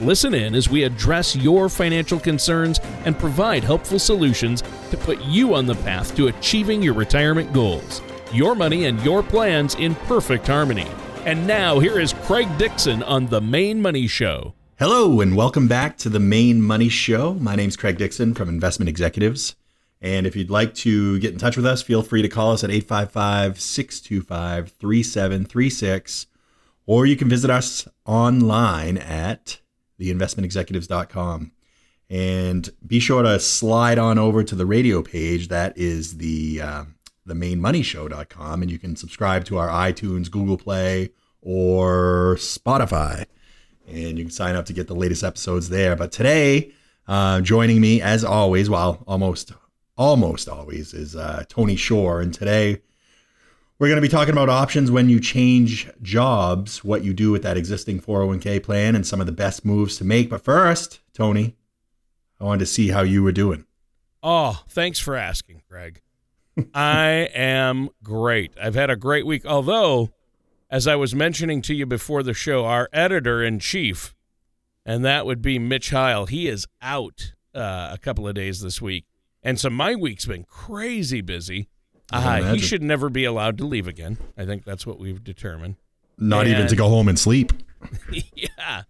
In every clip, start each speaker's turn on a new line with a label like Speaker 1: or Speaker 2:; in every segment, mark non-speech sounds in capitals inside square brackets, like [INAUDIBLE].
Speaker 1: Listen in as we address your financial concerns and provide helpful solutions to put you on the path to achieving your retirement goals. Your money and your plans in perfect harmony. And now, here is Craig Dixon on The Maine Money Show.
Speaker 2: Hello, and welcome back to the Maine Money Show. My name's Craig Dixon from Investment Executives. And if you'd like to get in touch with us, feel free to call us at 855 625 3736, or you can visit us online at theinvestmentexecutives.com. And be sure to slide on over to the radio page. That is the uh, the. And you can subscribe to our iTunes, Google Play, or Spotify. And you can sign up to get the latest episodes there. But today, uh, joining me as always, well, almost almost always, is uh, Tony Shore. And today, we're going to be talking about options when you change jobs, what you do with that existing 401k plan, and some of the best moves to make. But first, Tony, I wanted to see how you were doing.
Speaker 1: Oh, thanks for asking, Greg. [LAUGHS] I am great. I've had a great week. Although, as I was mentioning to you before the show, our editor in chief, and that would be Mitch Heil, he is out uh, a couple of days this week. And so my week's been crazy busy. Uh, he should never be allowed to leave again. I think that's what we've determined.
Speaker 2: Not and, even to go home and sleep. [LAUGHS]
Speaker 1: yeah.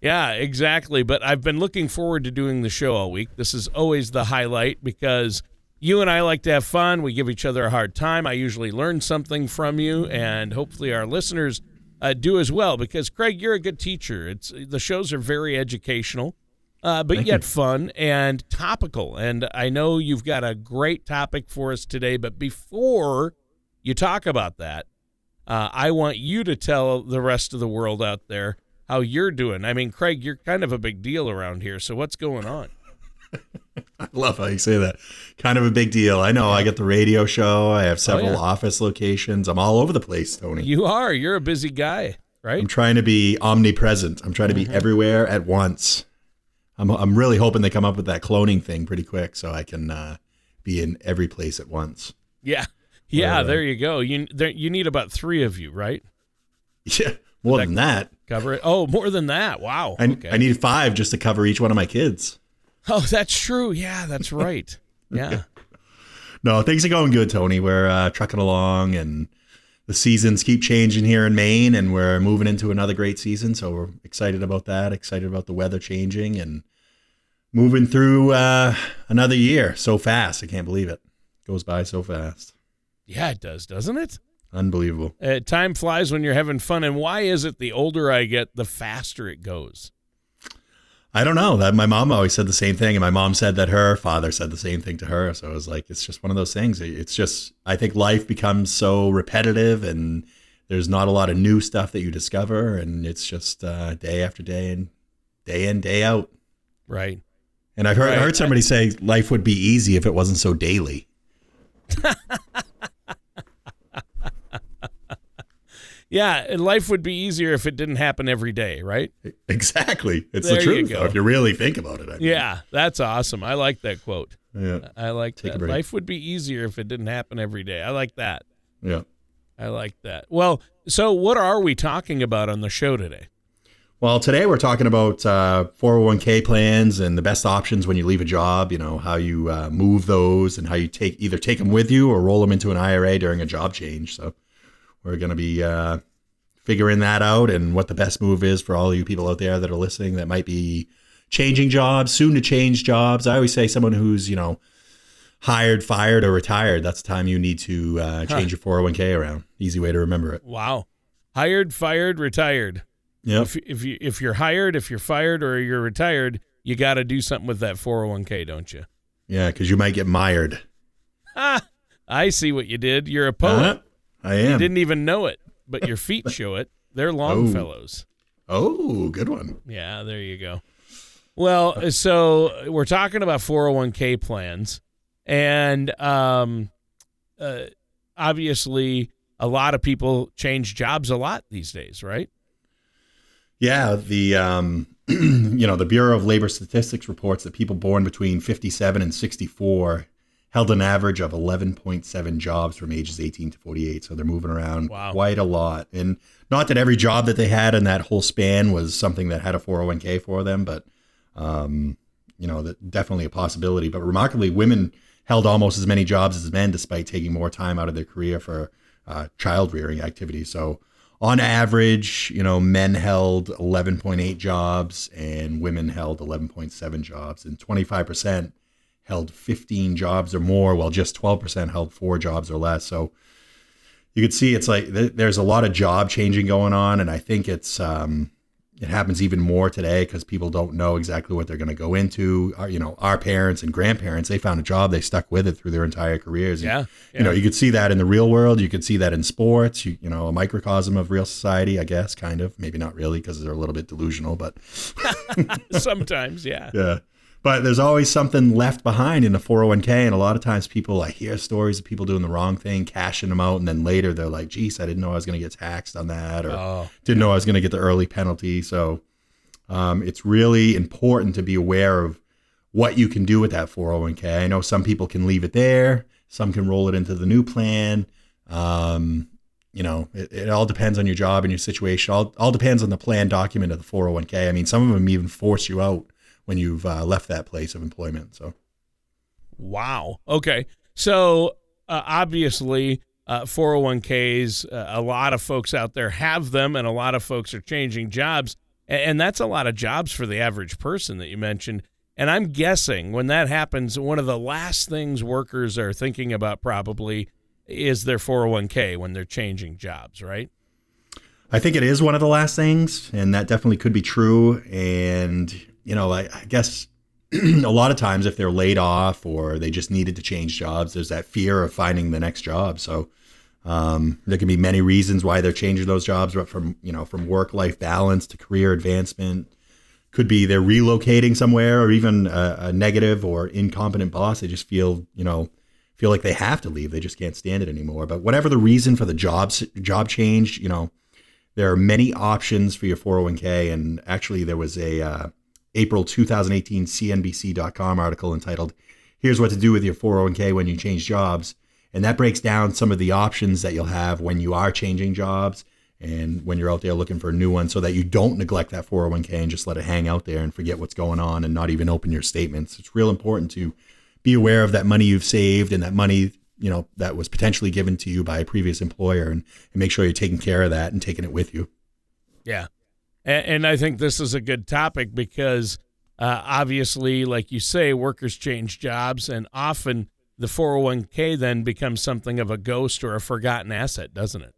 Speaker 1: Yeah, exactly. But I've been looking forward to doing the show all week. This is always the highlight because you and I like to have fun. We give each other a hard time. I usually learn something from you, and hopefully our listeners uh, do as well. Because Craig, you're a good teacher. It's the shows are very educational uh, but Thank yet you. fun and topical. And I know you've got a great topic for us today. But before you talk about that, uh, I want you to tell the rest of the world out there how you're doing. I mean, Craig, you're kind of a big deal around here. So what's going on? [LAUGHS]
Speaker 2: I love how you say that. Kind of a big deal. I know. I get the radio show. I have several oh, yeah. office locations. I'm all over the place, Tony.
Speaker 1: You are. You're a busy guy, right?
Speaker 2: I'm trying to be omnipresent. I'm trying to be mm-hmm. everywhere at once. I'm I'm really hoping they come up with that cloning thing pretty quick so I can uh, be in every place at once.
Speaker 1: Yeah, yeah. Uh, there you go. You there, you need about three of you, right?
Speaker 2: Yeah, more that than that.
Speaker 1: Cover it. Oh, more than that. Wow.
Speaker 2: I, okay. I need five just to cover each one of my kids.
Speaker 1: Oh, that's true. Yeah, that's right. [LAUGHS] Yeah.
Speaker 2: no, things are going good, Tony. We're uh, trucking along, and the seasons keep changing here in Maine, and we're moving into another great season. So we're excited about that. Excited about the weather changing, and moving through uh, another year so fast. I can't believe it. Goes by so fast.
Speaker 1: Yeah, it does, doesn't it?
Speaker 2: Unbelievable.
Speaker 1: Uh, time flies when you're having fun. And why is it the older I get, the faster it goes?
Speaker 2: I don't know. That my mom always said the same thing, and my mom said that her father said the same thing to her. So I was like, it's just one of those things. It's just I think life becomes so repetitive, and there's not a lot of new stuff that you discover, and it's just uh, day after day and day in day out.
Speaker 1: Right.
Speaker 2: And I've heard, right. heard somebody say life would be easy if it wasn't so daily. [LAUGHS]
Speaker 1: yeah, life would be easier if it didn't happen every day, right?
Speaker 2: Exactly. It's there the truth, you if you really think about it. I
Speaker 1: mean. Yeah, that's awesome. I like that quote. Yeah. I like Take that. Life would be easier if it didn't happen every day. I like that.
Speaker 2: Yeah.
Speaker 1: I like that. Well, so what are we talking about on the show today?
Speaker 2: Well, today we're talking about uh, 401k plans and the best options when you leave a job. You know how you uh, move those and how you take either take them with you or roll them into an IRA during a job change. So we're going to be uh, figuring that out and what the best move is for all you people out there that are listening that might be changing jobs, soon to change jobs. I always say someone who's you know hired, fired, or retired. That's the time you need to uh, change huh. your 401k around. Easy way to remember it.
Speaker 1: Wow, hired, fired, retired.
Speaker 2: Yeah.
Speaker 1: If if you if you're hired, if you're fired, or you're retired, you got to do something with that 401k, don't you?
Speaker 2: Yeah, because you might get mired.
Speaker 1: Ah, [LAUGHS] I see what you did. You're a poet. Uh-huh.
Speaker 2: I am.
Speaker 1: You didn't even know it, but your feet show it. They're [LAUGHS] Longfellows.
Speaker 2: Oh. oh, good one.
Speaker 1: Yeah, there you go. Well, so we're talking about 401k plans. and um, uh, obviously a lot of people change jobs a lot these days, right?
Speaker 2: Yeah, the um, [CLEARS THROAT] you know the Bureau of Labor Statistics reports that people born between 57 and 64 held an average of 11.7 jobs from ages 18 to 48. So they're moving around wow. quite a lot. And not that every job that they had in that whole span was something that had a 401k for them, but um, you know, that definitely a possibility. But remarkably, women held almost as many jobs as men, despite taking more time out of their career for uh, child rearing activities. So, on average, you know, men held 11.8 jobs and women held 11.7 jobs, and 25% held 15 jobs or more, while just 12% held four jobs or less. So, you could see it's like there's a lot of job changing going on, and I think it's um, it happens even more today because people don't know exactly what they're going to go into. Our, you know, our parents and grandparents, they found a job, they stuck with it through their entire careers.
Speaker 1: Yeah,
Speaker 2: yeah. You know, you could see that in the real world. You could see that in sports, you, you know, a microcosm of real society, I guess, kind of. Maybe not really because they're a little bit delusional, but [LAUGHS]
Speaker 1: sometimes, yeah. [LAUGHS]
Speaker 2: Yeah but there's always something left behind in a 401k and a lot of times people i hear stories of people doing the wrong thing cashing them out and then later they're like geez i didn't know i was going to get taxed on that or oh, didn't yeah. know i was going to get the early penalty so um, it's really important to be aware of what you can do with that 401k i know some people can leave it there some can roll it into the new plan um, you know, it, it, all depends on your job and your situation. All, all depends on the plan document of the 401k. I mean, some of them even force you out when you've uh, left that place of employment. So,
Speaker 1: wow. Okay. So, uh, obviously, uh, 401ks, uh, a lot of folks out there have them, and a lot of folks are changing jobs. And that's a lot of jobs for the average person that you mentioned. And I'm guessing when that happens, one of the last things workers are thinking about probably is their 401k when they're changing jobs, right?
Speaker 2: I think it is one of the last things, and that definitely could be true. And you know, I, I guess [CLEARS THROAT] a lot of times if they're laid off or they just needed to change jobs, there's that fear of finding the next job. So um, there can be many reasons why they're changing those jobs, but from you know from work life balance to career advancement, could be they're relocating somewhere or even a, a negative or incompetent boss. They just feel you know feel like they have to leave. They just can't stand it anymore. But whatever the reason for the jobs job change, you know, there are many options for your 401k. And actually, there was a uh, April 2018 CNBC.com article entitled, Here's What to Do with Your 401k When You Change Jobs. And that breaks down some of the options that you'll have when you are changing jobs and when you're out there looking for a new one so that you don't neglect that 401k and just let it hang out there and forget what's going on and not even open your statements. It's real important to be aware of that money you've saved and that money you know that was potentially given to you by a previous employer and, and make sure you're taking care of that and taking it with you.
Speaker 1: Yeah. And, and I think this is a good topic because uh, obviously, like you say, workers change jobs, and often the 401k then becomes something of a ghost or a forgotten asset, doesn't it?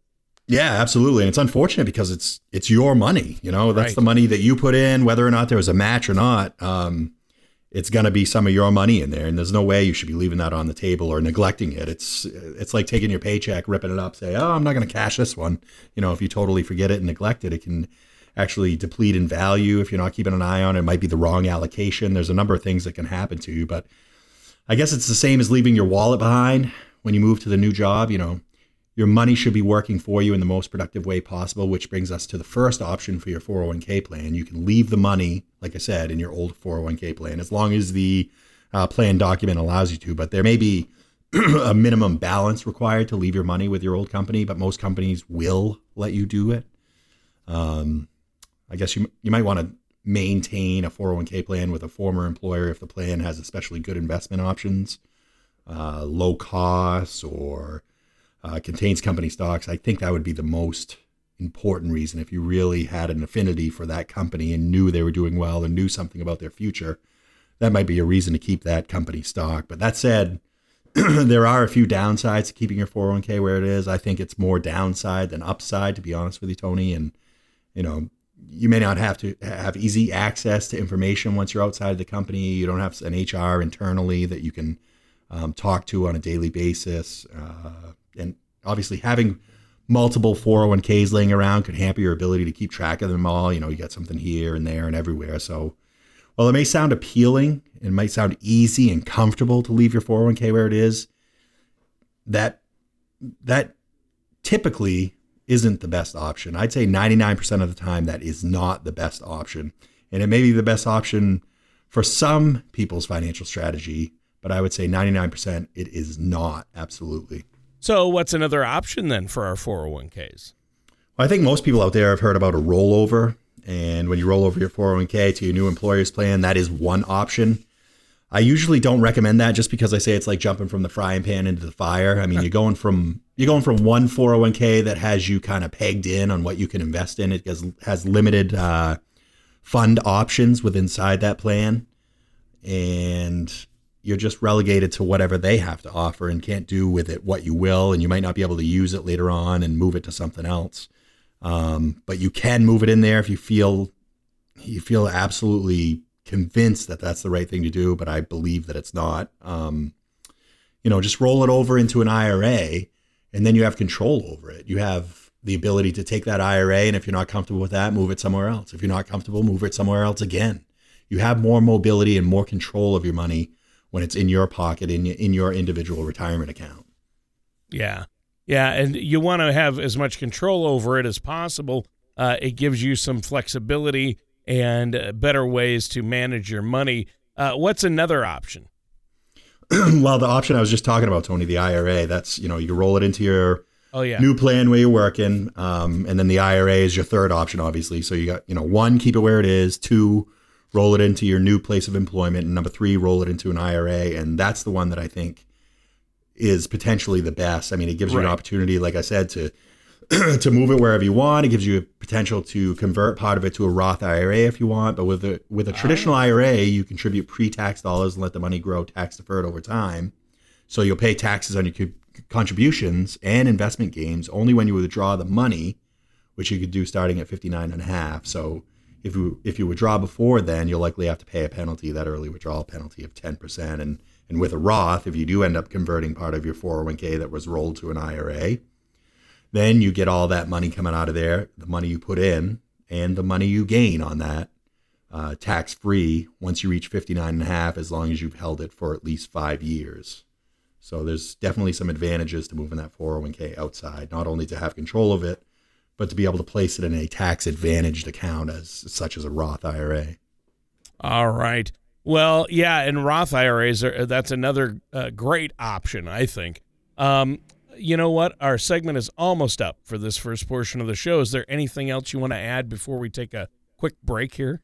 Speaker 2: Yeah, absolutely. And it's unfortunate because it's it's your money. You know, that's right. the money that you put in, whether or not there was a match or not. Um, it's going to be some of your money in there, and there's no way you should be leaving that on the table or neglecting it. It's it's like taking your paycheck, ripping it up, say, "Oh, I'm not going to cash this one." You know, if you totally forget it and neglect it, it can actually deplete in value if you're not keeping an eye on it. It might be the wrong allocation. There's a number of things that can happen to you, but I guess it's the same as leaving your wallet behind when you move to the new job. You know, your money should be working for you in the most productive way possible, which brings us to the first option for your 401k plan. You can leave the money, like I said, in your old 401k plan as long as the uh, plan document allows you to. But there may be [CLEARS THROAT] a minimum balance required to leave your money with your old company, but most companies will let you do it. Um, I guess you you might want to maintain a 401k plan with a former employer if the plan has especially good investment options, uh, low costs, or uh, contains company stocks. I think that would be the most important reason if you really had an affinity for that company and knew they were doing well and knew something about their future. That might be a reason to keep that company stock. But that said, [CLEARS THROAT] there are a few downsides to keeping your 401k where it is. I think it's more downside than upside, to be honest with you, Tony. And you know, you may not have to have easy access to information once you're outside the company. You don't have an HR internally that you can um, talk to on a daily basis. Uh, and obviously, having multiple 401ks laying around could hamper your ability to keep track of them all. You know, you got something here and there and everywhere. So, while it may sound appealing, it might sound easy and comfortable to leave your 401k where it is, that that typically isn't the best option. I'd say 99% of the time that is not the best option. And it may be the best option for some people's financial strategy, but I would say 99% it is not absolutely.
Speaker 1: So, what's another option then for our 401ks?
Speaker 2: Well, I think most people out there have heard about a rollover. And when you roll over your 401k to your new employer's plan, that is one option. I usually don't recommend that just because I say it's like jumping from the frying pan into the fire. I mean, you're going from you're going from one 401k that has you kind of pegged in on what you can invest in. It has, has limited uh, fund options within inside that plan, and you're just relegated to whatever they have to offer and can't do with it what you will, and you might not be able to use it later on and move it to something else. Um, but you can move it in there if you feel you feel absolutely convinced that that's the right thing to do, but I believe that it's not. Um, you know, just roll it over into an IRA, and then you have control over it. You have the ability to take that IRA, and if you're not comfortable with that, move it somewhere else. If you're not comfortable, move it somewhere else again. You have more mobility and more control of your money when it's in your pocket in in your individual retirement account.
Speaker 1: Yeah, yeah, and you want to have as much control over it as possible. Uh, it gives you some flexibility and uh, better ways to manage your money. Uh, what's another option? [CLEARS THROAT]
Speaker 2: well, the option I was just talking about, Tony, the IRA. That's you know you roll it into your
Speaker 1: oh yeah
Speaker 2: new plan where you're working, um, and then the IRA is your third option, obviously. So you got you know one, keep it where it is. Two, roll it into your new place of employment, and number three, roll it into an IRA, and that's the one that I think is potentially the best. I mean, it gives right. you an opportunity, like I said, to [CLEARS THROAT] to move it wherever you want. It gives you a potential to convert part of it to a Roth IRA if you want. But with a with a ah. traditional oh. IRA, you contribute pre-tax dollars and let the money grow tax deferred over time. So you'll pay taxes on your contributions and investment gains only when you withdraw the money, which you could do starting at 59 and a half. So if you if you withdraw before then, you'll likely have to pay a penalty, that early withdrawal penalty of 10%. And and with a Roth, if you do end up converting part of your 401k that was rolled to an IRA, then you get all that money coming out of there, the money you put in, and the money you gain on that uh, tax free once you reach 59 and a half, as long as you've held it for at least five years. So there's definitely some advantages to moving that 401k outside, not only to have control of it, but to be able to place it in a tax advantaged account as such as a Roth IRA.
Speaker 1: All right. Well, yeah, and Roth IRAs are that's another uh, great option, I think. Um, you know what? Our segment is almost up for this first portion of the show. Is there anything else you want to add before we take a quick break here?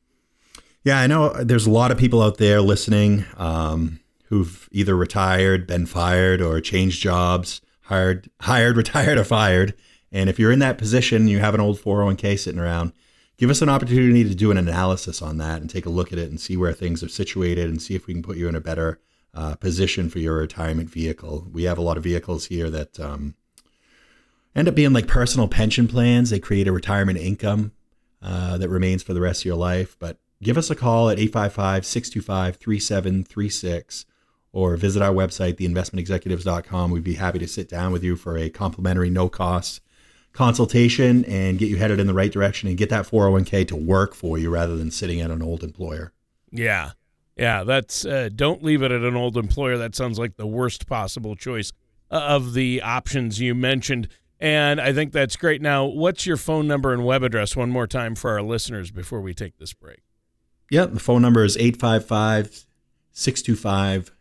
Speaker 2: Yeah, I know there's a lot of people out there listening um, who've either retired, been fired, or changed jobs, hired, [LAUGHS] hired, retired, or fired. And if you're in that position, you have an old 401k sitting around, give us an opportunity to do an analysis on that and take a look at it and see where things are situated and see if we can put you in a better uh, position for your retirement vehicle. We have a lot of vehicles here that um, end up being like personal pension plans. They create a retirement income uh, that remains for the rest of your life. But give us a call at 855 625 3736 or visit our website, theinvestmentexecutives.com. We'd be happy to sit down with you for a complimentary, no cost consultation and get you headed in the right direction and get that 401k to work for you rather than sitting at an old employer.
Speaker 1: Yeah. Yeah, that's uh, don't leave it at an old employer. That sounds like the worst possible choice uh, of the options you mentioned. And I think that's great. Now, what's your phone number and web address one more time for our listeners before we take this break?
Speaker 2: Yep, the phone number is 855 625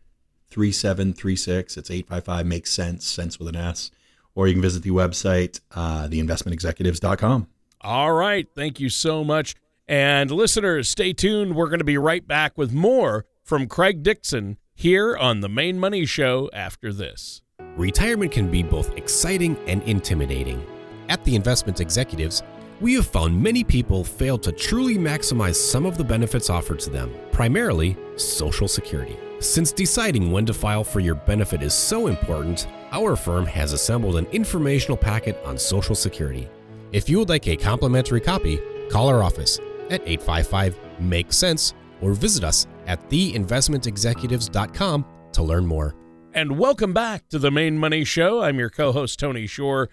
Speaker 2: 3736. It's 855 makes sense, sense with an S. Or you can visit the website, uh, theinvestmentexecutives.com.
Speaker 1: All right. Thank you so much. And listeners, stay tuned. We're going to be right back with more from Craig Dixon here on the Maine Money Show after this.
Speaker 3: Retirement can be both exciting and intimidating. At the Investment Executives, we have found many people fail to truly maximize some of the benefits offered to them, primarily Social Security. Since deciding when to file for your benefit is so important, our firm has assembled an informational packet on Social Security. If you would like a complimentary copy, call our office at 855 Make Sense or visit us at theinvestmentexecutives.com to learn more.
Speaker 1: And welcome back to the Maine Money Show. I'm your co host, Tony Shore.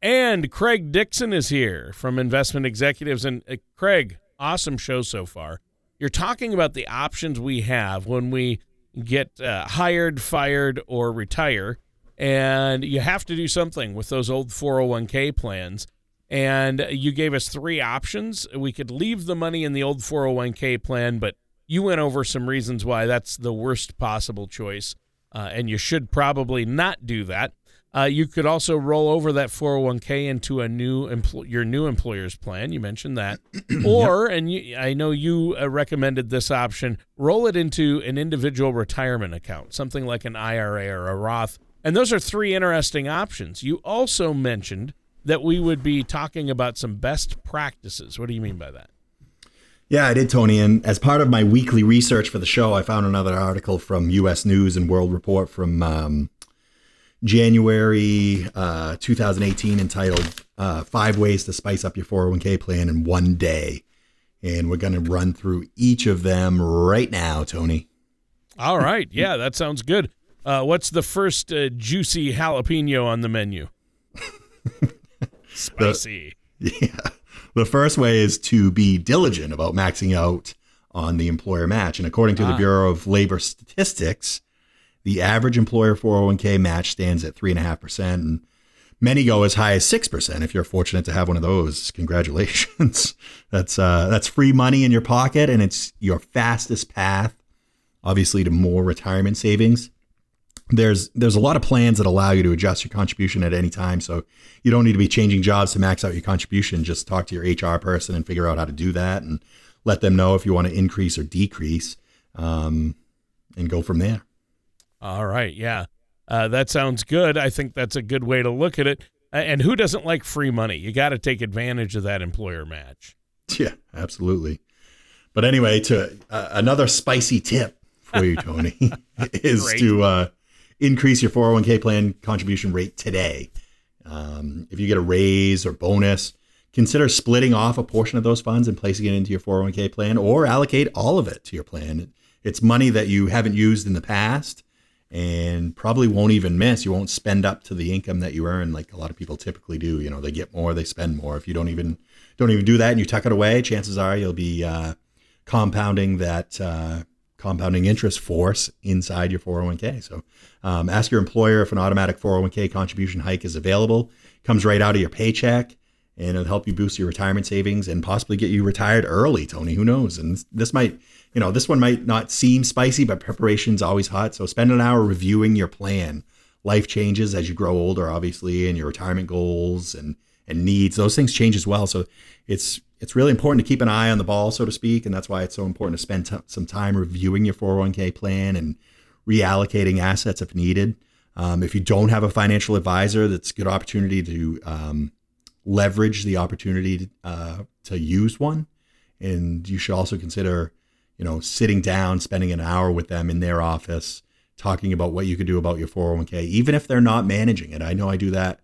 Speaker 1: And Craig Dixon is here from Investment Executives. And uh, Craig, awesome show so far. you're talking about the options we have when we get uh, hired, fired, or retire, and you have to do something with those old 401k plans. And you gave us three options. We could leave the money in the old 401k plan, but you went over some reasons why that's the worst possible choice, uh, and you should probably not do that. Uh, you could also roll over that 401k into a new empl- your new employer's plan. You mentioned that, [CLEARS THROAT] or yep. and you, I know you uh, recommended this option: roll it into an individual retirement account, something like an IRA or a Roth. And those are three interesting options. You also mentioned that we would be talking about some best practices. What do you mean by that?
Speaker 2: Yeah, I did, Tony. And as part of my weekly research for the show, I found another article from U.S. News and World Report from um, January uh, 2018 entitled uh, Five Ways to Spice Up Your 401k Plan in One Day. And we're going to run through each of them right now, Tony.
Speaker 1: All right. [LAUGHS] Yeah, that sounds good. Uh, what's the first uh, juicy jalapeno on the menu? [LAUGHS] Spicy.
Speaker 2: The, [LAUGHS] yeah. The first way is to be diligent about maxing out on the employer match. And according to ah. the Bureau of Labor Statistics, the average employer 401k match stands at 3.5%, and many go as high as 6% if you're fortunate to have one of those. Congratulations. [LAUGHS] that's, uh, that's free money in your pocket, and it's your fastest path, obviously, to more retirement savings. There's there's a lot of plans that allow you to adjust your contribution at any time, so you don't need to be changing jobs to max out your contribution. Just talk to your HR person and figure out how to do that, and let them know if you want to increase or decrease, um, and go from there.
Speaker 1: All right. Yeah. Uh, that sounds good. I think that's a good way to look at it. And who doesn't like free money? You got to take advantage of that employer match. [LAUGHS]
Speaker 2: Yeah, absolutely. But anyway, to uh, another spicy tip for you, Tony, [LAUGHS] is to uh, increase your 401k plan contribution rate today. Um, if you get a raise or bonus, consider splitting off a portion of those funds and placing it into your 401k plan or allocate all of it to your plan. It's money that you haven't used in the past and probably won't even miss. You won't spend up to the income that you earn like a lot of people typically do. You know, they get more, they spend more. If you don't even don't even do that and you tuck it away, chances are you'll be uh, compounding that uh, compounding interest force inside your 401k. So um, ask your employer if an automatic 401k contribution hike is available. Comes right out of your paycheck and it'll help you boost your retirement savings and possibly get you retired early, Tony. Who knows? And this might you know, this one might not seem spicy, but preparation's always hot. So spend an hour reviewing your plan. Life changes as you grow older, obviously, and your retirement goals and and needs. Those things change as well. So it's it's really important to keep an eye on the ball, so to speak, and that's why it's so important to spend t- some time reviewing your 401k plan and reallocating assets if needed. Um, if you don't have a financial advisor, that's a good opportunity to um, leverage the opportunity to, uh, to use one. And you should also consider you know, sitting down, spending an hour with them in their office, talking about what you could do about your 401k, even if they're not managing it. I know I do that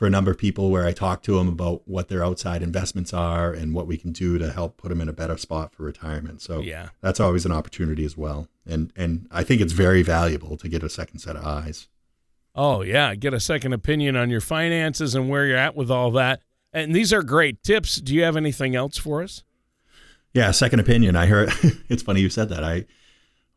Speaker 2: for a number of people where I talk to them about what their outside investments are and what we can do to help put them in a better spot for retirement. So
Speaker 1: yeah,
Speaker 2: that's always an opportunity as well. And and I think it's very valuable to get a second set of eyes.
Speaker 1: Oh yeah, get a second opinion on your finances and where you're at with all that. And these are great tips. Do you have anything else for us?
Speaker 2: Yeah, second opinion. I heard. [LAUGHS] it's funny you said that. I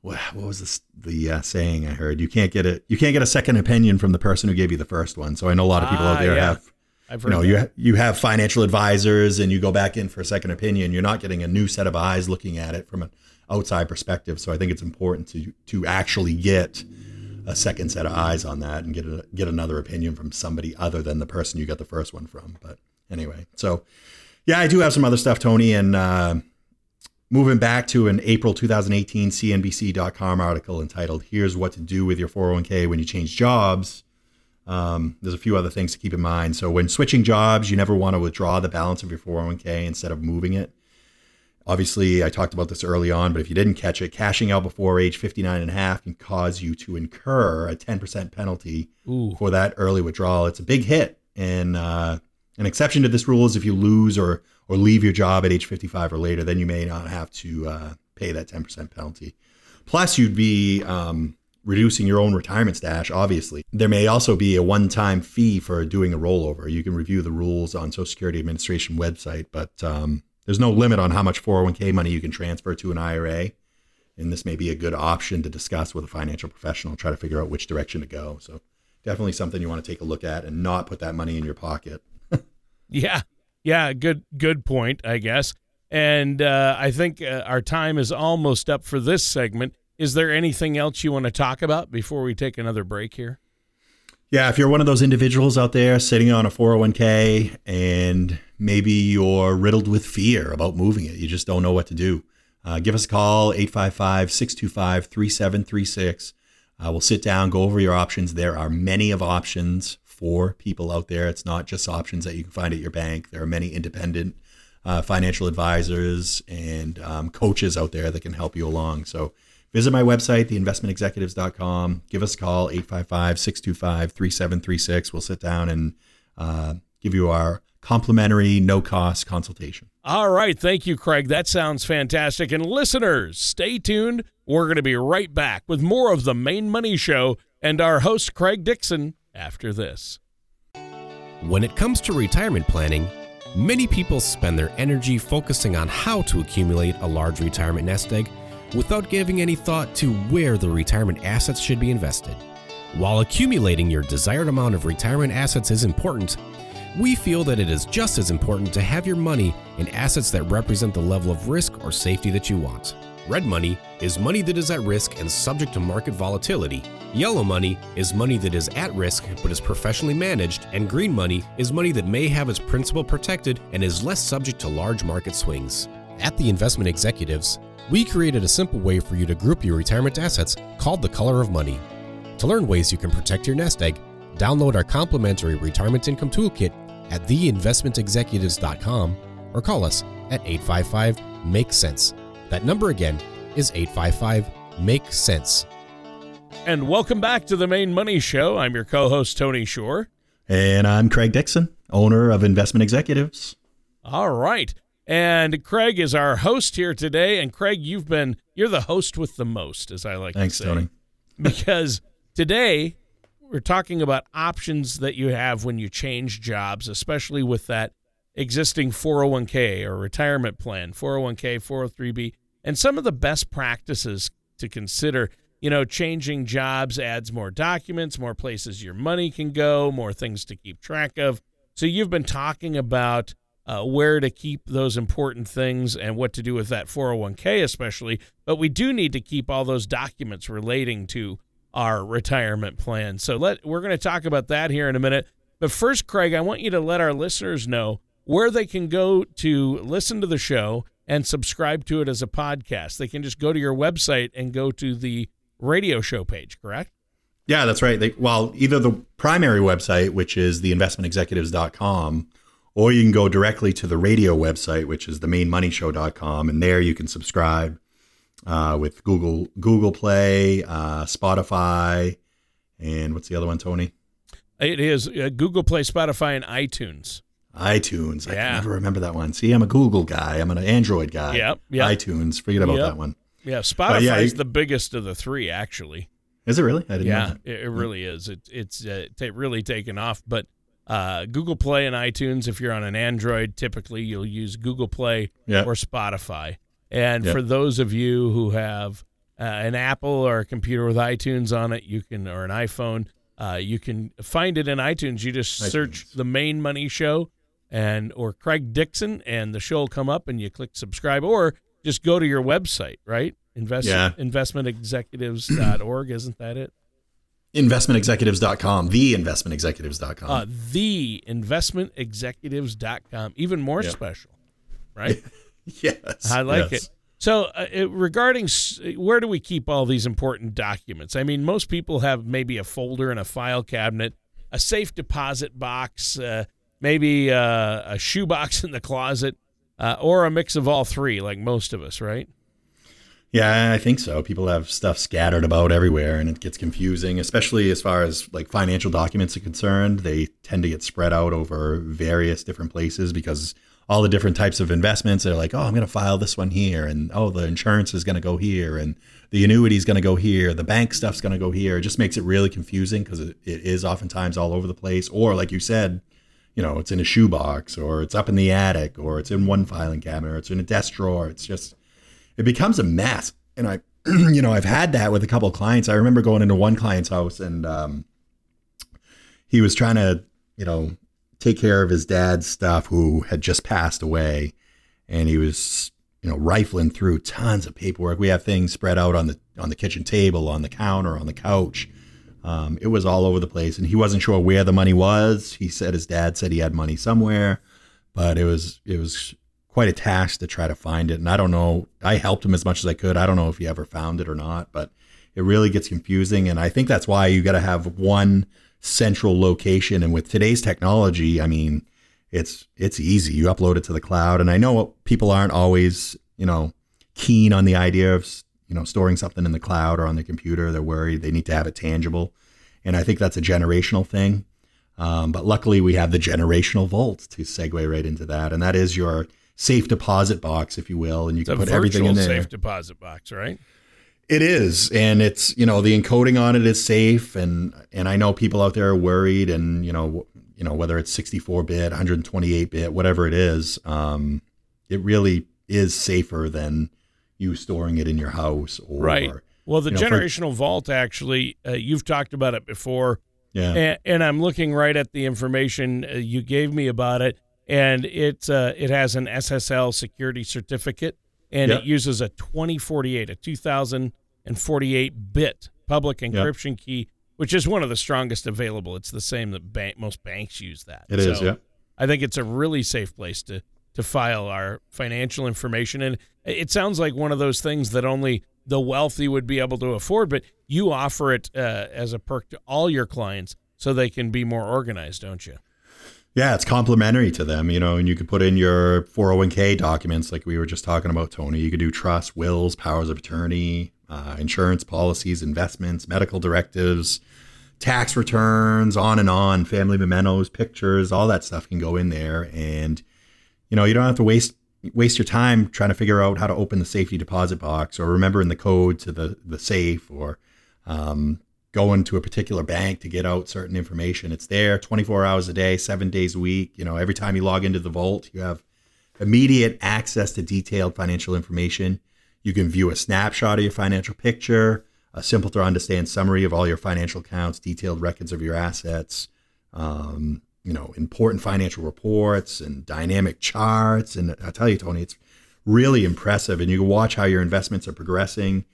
Speaker 2: what what was this the uh, saying I heard? You can't get it. You can't get a second opinion from the person who gave you the first one. So I know a lot of people ah, out there yeah. have. I've you know, that. you ha- you have financial advisors, and you go back in for a second opinion. You're not getting a new set of eyes looking at it from an outside perspective. So I think it's important to to actually get a second set of eyes on that and get a, get another opinion from somebody other than the person you got the first one from. But anyway, so yeah, I do have some other stuff, Tony, and. Uh, Moving back to an April 2018 CNBC.com article entitled Here's What to Do with Your 401k When You Change Jobs. Um, there's a few other things to keep in mind. So, when switching jobs, you never want to withdraw the balance of your 401k instead of moving it. Obviously, I talked about this early on, but if you didn't catch it, cashing out before age 59 and a half can cause you to incur a 10% penalty Ooh. for that early withdrawal. It's a big hit. And uh, an exception to this rule is if you lose or or leave your job at age 55 or later, then you may not have to uh, pay that 10% penalty. Plus, you'd be um, reducing your own retirement stash, obviously. There may also be a one time fee for doing a rollover. You can review the rules on Social Security Administration website, but um, there's no limit on how much 401k money you can transfer to an IRA. And this may be a good option to discuss with a financial professional, try to figure out which direction to go. So, definitely something you want to take a look at and not put that money in your pocket. [LAUGHS]
Speaker 1: yeah. Yeah. Good, good point, I guess. And uh, I think uh, our time is almost up for this segment. Is there anything else you want to talk about before we take another break here?
Speaker 2: Yeah, if you're one of those individuals out there sitting on a 401k and maybe you're riddled with fear about moving it, you just don't know what to do, uh, give us a call 855 625 3736. Uh, we'll sit down, go over your options. There are many of options for people out there. It's not just options that you can find at your bank. There are many independent uh, financial advisors and um, coaches out there that can help you along. So Visit my website, theinvestmentexecutives.com. Give us a call, 855 625 3736. We'll sit down and uh, give you our complimentary, no cost consultation.
Speaker 1: All right. Thank you, Craig. That sounds fantastic. And listeners, stay tuned. We're going to be right back with more of the Maine Money Show and our host, Craig Dixon, after this.
Speaker 3: When it comes to retirement planning, many people spend their energy focusing on how to accumulate a large retirement nest egg without giving any thought to where the retirement assets should be invested. While accumulating your desired amount of retirement assets is important, we feel that it is just as important to have your money in assets that represent the level of risk or safety that you want. Red money is money that is at risk and subject to market volatility. Yellow money is money that is at risk but is professionally managed, and green money is money that may have its principal protected and is less subject to large market swings. At the Investment Executives, we created a simple way for you to group your retirement assets called the color of money. To learn ways you can protect your nest egg, download our complimentary retirement income toolkit at theinvestmentexecutives.com or call us at 855 Make Sense. That number again is 855 Make Sense.
Speaker 1: And welcome back to the Maine Money Show. I'm your co host, Tony Shore.
Speaker 2: And I'm Craig Dixon, owner of Investment Executives.
Speaker 1: All right. And Craig is our host here today. And Craig, you've been you're the host with the most, as I like
Speaker 2: Thanks,
Speaker 1: to say.
Speaker 2: Thanks, Tony.
Speaker 1: because today we're talking about options that you have when you change jobs, especially with that existing 401k or retirement plan, 401k, 403b, and some of the best practices to consider. You know, changing jobs adds more documents, more places your money can go, more things to keep track of. So you've been talking about uh, where to keep those important things and what to do with that 401k, especially. But we do need to keep all those documents relating to our retirement plan. So let we're going to talk about that here in a minute. But first, Craig, I want you to let our listeners know where they can go to listen to the show and subscribe to it as a podcast. They can just go to your website and go to the radio show page, correct?
Speaker 2: Yeah, that's right. They, well, either the primary website, which is theinvestmentexecutives.com, or you can go directly to the radio website, which is themainemoneyshow.com, and there you can subscribe uh, with Google Google Play, uh, Spotify, and what's the other one, Tony?
Speaker 1: It is uh, Google Play, Spotify, and iTunes.
Speaker 2: iTunes. I
Speaker 1: Yeah.
Speaker 2: never remember that one. See, I'm a Google guy. I'm an Android guy.
Speaker 1: Yep, yep.
Speaker 2: iTunes. Forget about
Speaker 1: Yep.
Speaker 2: that one.
Speaker 1: Yeah, Spotify
Speaker 2: yeah,
Speaker 1: is the biggest of the three, actually.
Speaker 2: Is it really? I didn't know
Speaker 1: Yeah,
Speaker 2: that.
Speaker 1: it, it really is. It, it's uh, ta really taken off. But uh, Google Play and iTunes, if you're on an Android, typically you'll use Google Play
Speaker 2: Yeah.
Speaker 1: or Spotify. And
Speaker 2: Yep.
Speaker 1: for those of you who have uh, an Apple or a computer with iTunes on it, you can or an iPhone, uh, you can find it in iTunes. You just search
Speaker 2: iTunes.
Speaker 1: the Maine Money Show and or Craig Dixon, and the show will come up, and you click subscribe, or just go to your website, right? Invest
Speaker 2: Yeah.
Speaker 1: investmentexecutives.org, isn't that it?
Speaker 2: Investmentexecutives.com. Theinvestmentexecutives.com.
Speaker 1: Uh, the investmentexecutives.com. Even more
Speaker 2: Yep.
Speaker 1: special, right? [LAUGHS]
Speaker 2: yes.
Speaker 1: I like
Speaker 2: yes.
Speaker 1: it. So, uh, it- regarding s- where do we keep all these important documents? I mean, most people have maybe a folder in a file cabinet, a safe deposit box, uh, maybe uh, a shoebox in the closet, uh, or a mix of all three, like most of us, right?
Speaker 2: Yeah, I think so. People have stuff scattered about everywhere and it gets confusing, especially as far as like financial documents are concerned. They tend to get spread out over various different places because all the different types of investments are like, oh, I'm going to file this one here. And oh, the insurance is going to go here. And the annuity is going to go here. The bank stuff's going to go here. It just makes it really confusing because it, it is oftentimes all over the place. Or, like you said, you know, it's in a shoebox or it's up in the attic or it's in one filing cabinet or it's in a desk drawer. It's just, it becomes a mess. And I, [CLEARS THROAT] you know, I've had that with a couple of clients. I remember going into one client's house and um, he was trying to, you know, take care of his dad's stuff who had just passed away. And he was, you know, rifling through tons of paperwork. We have things spread out on the on the kitchen table, on the counter, on the couch. Um, it was all over the place, and he wasn't sure where the money was. He said his dad said he had money somewhere, but it was it was quite a task to try to find it. And I don't know. I helped him as much as I could. I don't know if he ever found it or not, but it really gets confusing. And I think that's why you got to have one central location. And with today's technology, I mean, it's it's easy. You upload it to the cloud, and I know people aren't always you know keen on the idea of you know storing something in the cloud or on the computer. They're worried they need to have it tangible, and I think that's a generational thing. Um, but luckily, we have the generational vault to segue right into that, and that is your safe deposit box, if you will, and you
Speaker 1: it's
Speaker 2: can put everything in there.
Speaker 1: Safe deposit box, right?
Speaker 2: It is, and it's you know the encoding on it is safe, and and I know people out there are worried, and you know you know whether it's 64 bit, 128 bit, whatever it is, um, it really is safer than you storing it in your house or
Speaker 1: right. Well, the generational for, vault actually, uh, you've talked about it before.
Speaker 2: Yeah.
Speaker 1: And, and I'm looking right at the information uh, you gave me about it, and it uh, it has an SSL security certificate, and yep. it uses a 2048, a 2048 bit public encryption yep. key, which is one of the strongest available. It's the same that bank, most banks use that.
Speaker 2: It so is, yeah.
Speaker 1: I think it's a really safe place to to file our financial information. And it sounds like one of those things that only the wealthy would be able to afford, but you offer it uh, as a perk to all your clients so they can be more organized, don't you?
Speaker 2: Yeah, it's complimentary to them, you know, and you could put in your 401k documents like we were just talking about, Tony. You could do trust, wills, powers of attorney, uh, insurance policies, investments, medical directives, tax returns, on and on, family mementos, pictures, all that stuff can go in there. And you know, you don't have to waste waste your time trying to figure out how to open the safety deposit box or remembering the code to the the safe or um, going to a particular bank to get out certain information. It's there 24 hours a day, seven days a week. You know, every time you log into the vault, you have immediate access to detailed financial information. You can view a snapshot of your financial picture, a simple to understand summary of all your financial accounts, detailed records of your assets. Um, you know important financial reports and dynamic charts. And i tell you tony it's really impressive. And you can watch how your investments are progressing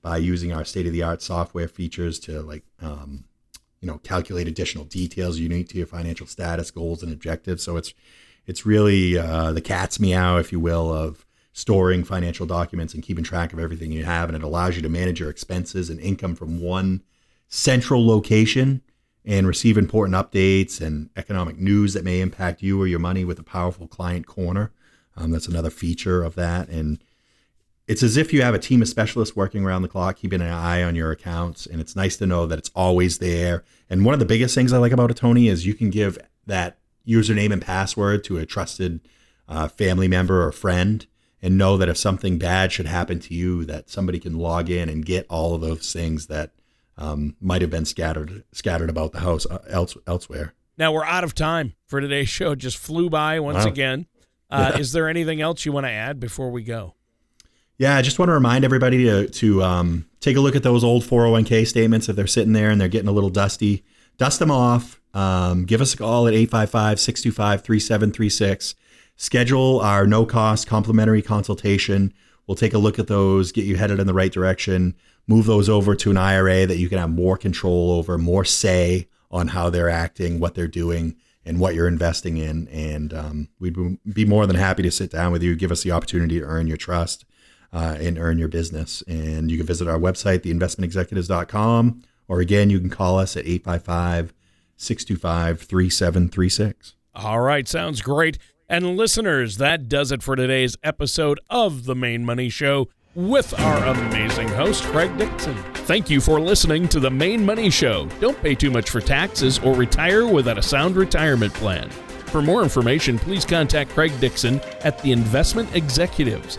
Speaker 2: by using our state of the art software features to like um, you know calculate additional details unique to your financial status goals and objectives. So it's it's really uh, the cat's meow if you will of storing financial documents and keeping track of everything you have. And it allows you to manage your expenses and income from one central location and receive important updates and economic news that may impact you or your money with a powerful client corner. Um, that's another feature of that. And it's as if you have a team of specialists working around the clock, keeping an eye on your accounts. And it's nice to know that it's always there. And one of the biggest things I like about a Tony is you can give that username and password to a trusted uh, family member or friend and know that if something bad should happen to you, that somebody can log in and get all of those things that um, might have been scattered scattered about the house uh, else, elsewhere.
Speaker 1: Now we're out of time for today's show. Just flew by once wow. again. [LAUGHS] Uh, yeah. Is there anything else you want to add before we go?
Speaker 2: Yeah, I just want to remind everybody to to um, take a look at those old 401k statements if they're sitting there and they're getting a little dusty. Dust them off. Um, give us a call at 855 625 3736. Schedule our no cost complimentary consultation. We'll take a look at those, get you headed in the right direction move those over to an IRA that you can have more control over, more say on how they're acting, what they're doing, and what you're investing in. And um, we'd be more than happy to sit down with you, give us the opportunity to earn your trust uh, and earn your business. And you can visit our website, theinvestmentexecutives.com, or again, you can call us at 855 625 3736.
Speaker 1: All right, sounds great. And listeners, that does it for today's episode of The Maine Money Show with our amazing host, Craig Dixon. Thank you for listening to the Maine Money Show. Don't pay too much for taxes or retire without a sound retirement plan. For more information, please contact Craig Dixon at the Investment Executives.